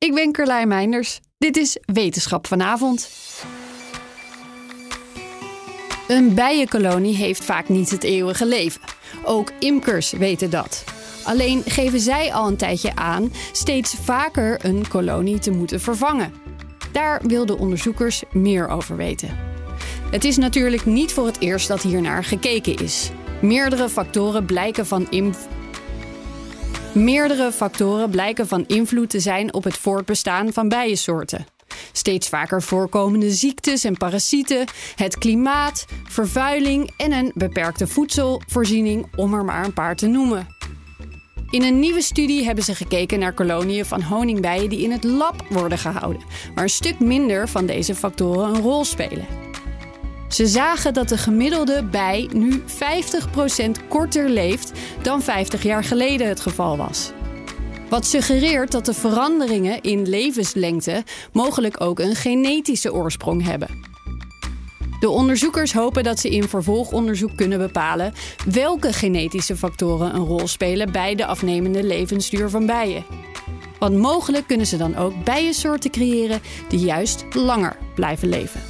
Ik ben Carlijn Meinders. Dit is Wetenschap vanavond. Een bijenkolonie heeft vaak niet het eeuwige leven. Ook imkers weten dat. Alleen geven zij al een tijdje aan steeds vaker een kolonie te moeten vervangen. Daar wilden onderzoekers meer over weten. Het is natuurlijk niet voor het eerst dat hier naar gekeken is. Meerdere factoren blijken van inv- Meerdere factoren blijken van invloed te zijn op het voortbestaan van bijensoorten. Steeds vaker voorkomende ziektes en parasieten, het klimaat, vervuiling en een beperkte voedselvoorziening, om er maar een paar te noemen. In een nieuwe studie hebben ze gekeken naar koloniën van honingbijen die in het lab worden gehouden, waar een stuk minder van deze factoren een rol spelen. Ze zagen dat de gemiddelde bij nu 50% korter leeft dan 50 jaar geleden het geval was. Wat suggereert dat de veranderingen in levenslengte mogelijk ook een genetische oorsprong hebben. De onderzoekers hopen dat ze in vervolgonderzoek kunnen bepalen welke genetische factoren een rol spelen bij de afnemende levensduur van bijen. Want mogelijk kunnen ze dan ook bijensoorten creëren die juist langer blijven leven.